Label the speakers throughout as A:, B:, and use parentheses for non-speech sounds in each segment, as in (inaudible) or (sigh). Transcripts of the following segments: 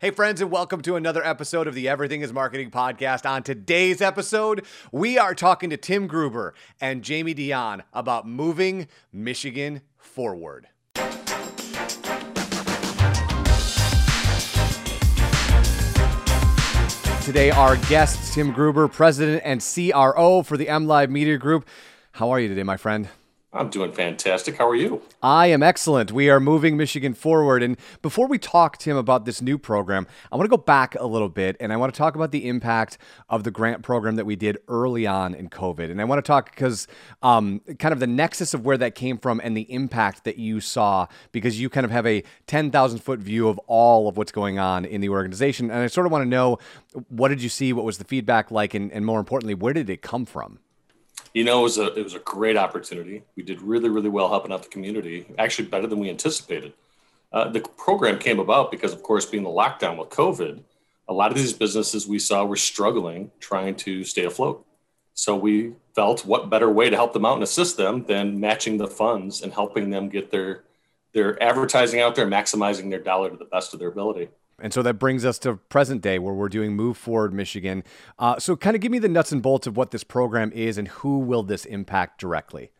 A: Hey, friends, and welcome to another episode of the Everything is Marketing podcast. On today's episode, we are talking to Tim Gruber and Jamie Dion about moving Michigan forward. Today, our guest, Tim Gruber, President and CRO for the MLive Media Group. How are you today, my friend?
B: I'm doing fantastic. How are you?
A: I am excellent. We are moving Michigan forward. And before we talk, Tim, about this new program, I want to go back a little bit and I want to talk about the impact of the grant program that we did early on in COVID. And I want to talk because um, kind of the nexus of where that came from and the impact that you saw, because you kind of have a 10,000 foot view of all of what's going on in the organization. And I sort of want to know what did you see? What was the feedback like? And, and more importantly, where did it come from?
B: You know, it was a it was a great opportunity. We did really really well helping out the community. Actually, better than we anticipated. Uh, the program came about because, of course, being the lockdown with COVID, a lot of these businesses we saw were struggling trying to stay afloat. So we felt what better way to help them out and assist them than matching the funds and helping them get their their advertising out there, maximizing their dollar to the best of their ability.
A: And so that brings us to present day where we're doing Move Forward Michigan. Uh, so, kind of give me the nuts and bolts of what this program is and who will this impact directly?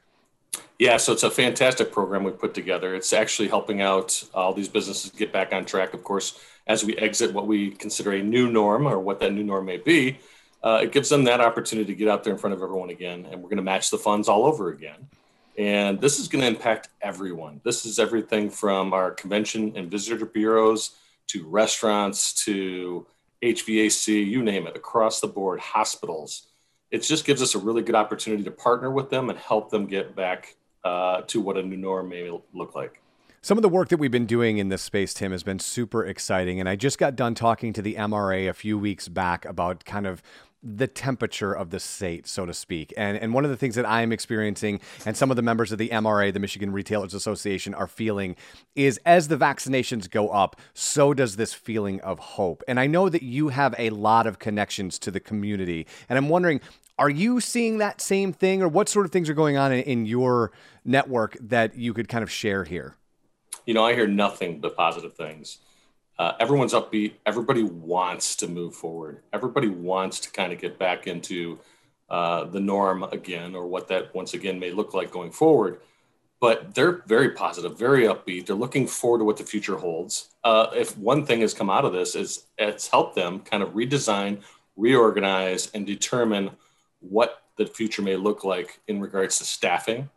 B: Yeah, so it's a fantastic program we put together. It's actually helping out all these businesses get back on track. Of course, as we exit what we consider a new norm or what that new norm may be, uh, it gives them that opportunity to get out there in front of everyone again. And we're going to match the funds all over again. And this is going to impact everyone. This is everything from our convention and visitor bureaus to restaurants to HVAC, you name it, across the board, hospitals. It just gives us a really good opportunity to partner with them and help them get back uh, to what a new norm may look like.
A: Some of the work that we've been doing in this space, Tim, has been super exciting. And I just got done talking to the MRA a few weeks back about kind of the temperature of the state, so to speak. And and one of the things that I'm experiencing, and some of the members of the MRA, the Michigan Retailers Association, are feeling, is as the vaccinations go up, so does this feeling of hope. And I know that you have a lot of connections to the community, and I'm wondering. Are you seeing that same thing, or what sort of things are going on in, in your network that you could kind of share here?
B: You know, I hear nothing but positive things uh, everyone's upbeat. Everybody wants to move forward. Everybody wants to kind of get back into uh, the norm again, or what that once again may look like going forward. But they're very positive, very upbeat. They're looking forward to what the future holds. Uh, if one thing has come out of this is it's helped them kind of redesign, reorganize, and determine what the future may look like in regards to staffing,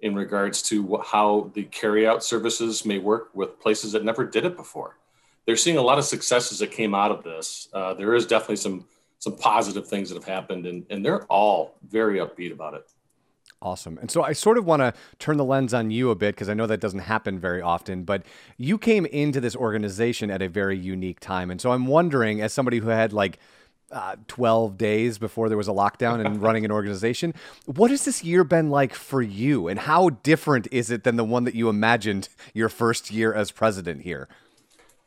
B: in regards to how the carryout services may work with places that never did it before they're seeing a lot of successes that came out of this. Uh, there is definitely some some positive things that have happened, and and they're all very upbeat about it.
A: Awesome. And so I sort of want to turn the lens on you a bit because I know that doesn't happen very often, but you came into this organization at a very unique time. And so I'm wondering, as somebody who had like uh, 12 days before there was a lockdown and (laughs) running an organization, what has this year been like for you? And how different is it than the one that you imagined your first year as president here?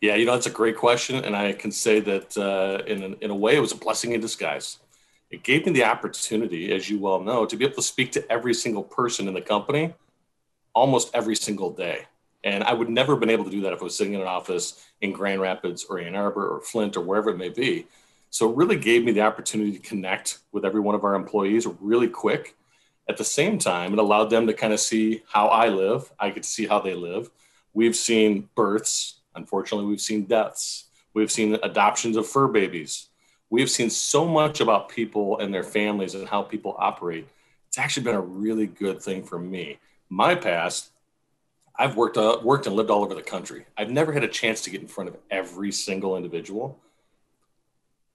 B: Yeah, you know, that's a great question. And I can say that uh, in, a, in a way, it was a blessing in disguise. It gave me the opportunity, as you well know, to be able to speak to every single person in the company almost every single day. And I would never have been able to do that if I was sitting in an office in Grand Rapids or Ann Arbor or Flint or wherever it may be. So it really gave me the opportunity to connect with every one of our employees really quick. At the same time, it allowed them to kind of see how I live. I could see how they live. We've seen births Unfortunately, we've seen deaths. We've seen adoptions of fur babies. We've seen so much about people and their families and how people operate. It's actually been a really good thing for me. My past, I've worked uh, worked and lived all over the country. I've never had a chance to get in front of every single individual.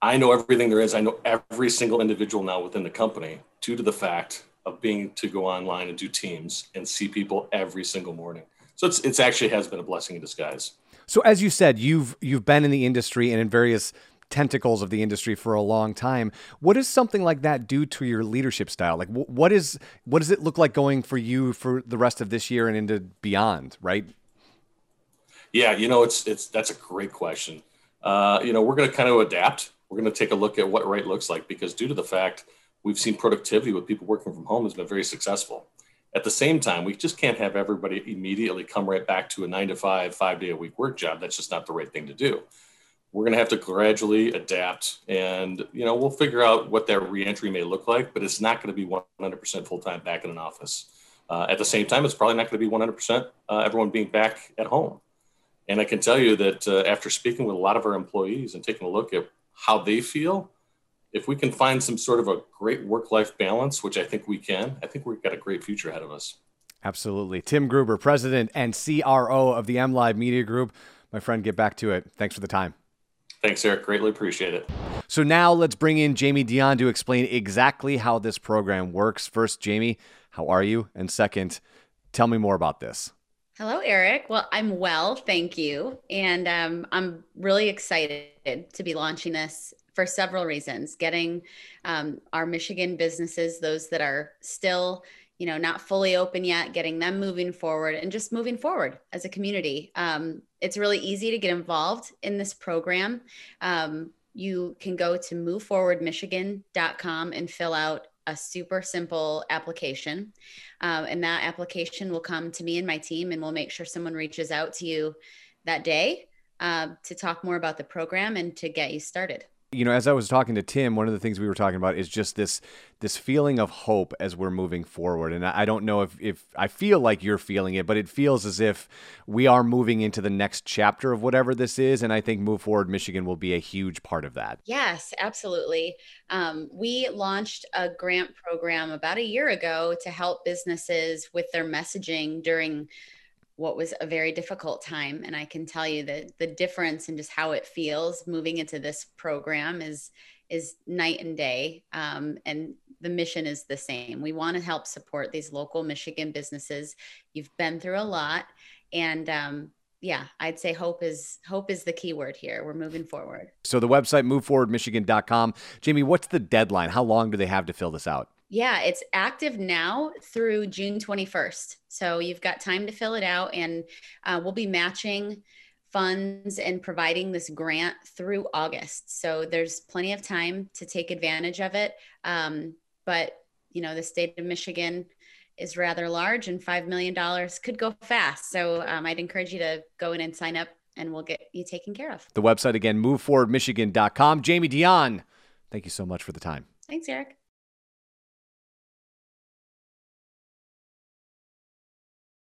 B: I know everything there is. I know every single individual now within the company due to the fact of being to go online and do teams and see people every single morning. So it's it's actually has been a blessing in disguise.
A: So as you said, you've you've been in the industry and in various tentacles of the industry for a long time. What does something like that do to your leadership style? Like what is what does it look like going for you for the rest of this year and into beyond, right?
B: Yeah, you know, it's it's that's a great question. Uh, you know, we're going to kind of adapt. We're going to take a look at what right looks like because due to the fact we've seen productivity with people working from home has been very successful. At the same time, we just can't have everybody immediately come right back to a nine to five, five day a week work job. That's just not the right thing to do. we're going to have to gradually adapt and you know we'll figure out what that reentry may look like but it's not going to be 100% full-time back in an office uh, at the same time it's probably not going to be 100% uh, everyone being back at home and i can tell you that uh, after speaking with a lot of our employees and taking a look at how they feel if we can find some sort of a great work-life balance which i think we can i think we've got a great future ahead of us
A: absolutely tim gruber president and cro of the m live media group my friend get back to it thanks for the time
B: Thanks, Eric. Greatly appreciate it.
A: So now let's bring in Jamie Dion to explain exactly how this program works. First, Jamie, how are you? And second, tell me more about this.
C: Hello, Eric. Well, I'm well, thank you. And um, I'm really excited to be launching this for several reasons. Getting um, our Michigan businesses, those that are still you know not fully open yet getting them moving forward and just moving forward as a community. Um, it's really easy to get involved in this program. Um, you can go to moveforwardmichigan.com and fill out a super simple application. Um, and that application will come to me and my team and we'll make sure someone reaches out to you that day uh, to talk more about the program and to get you started
A: you know as i was talking to tim one of the things we were talking about is just this this feeling of hope as we're moving forward. And i don't know if if i feel like you're feeling it but it feels as if we are moving into the next chapter of whatever this is. And i think move forward michigan will be a huge part of that.
C: Yes absolutely. Um, we launched a grant program about a year ago to help businesses with their messaging during what was a very difficult time. And I can tell you that the difference in just how it feels moving into this program is is night and day. Um, and the mission is the same. We want to help support these local Michigan businesses. You've been through a lot, and um, yeah, I'd say hope is hope is the key word here. We're moving forward.
A: So the website moveforwardmichigan.com. Jamie, what's the deadline? How long do they have to fill this out?
C: Yeah, it's active now through June 21st. So you've got time to fill it out, and uh, we'll be matching funds and providing this grant through August. So there's plenty of time to take advantage of it. Um, but, you know, the state of Michigan is rather large, and $5 million could go fast. So um, I'd encourage you to go in and sign up, and we'll get you taken care of.
A: The website again, moveforwardmichigan.com. Jamie Dion, thank you so much for the time.
C: Thanks, Eric.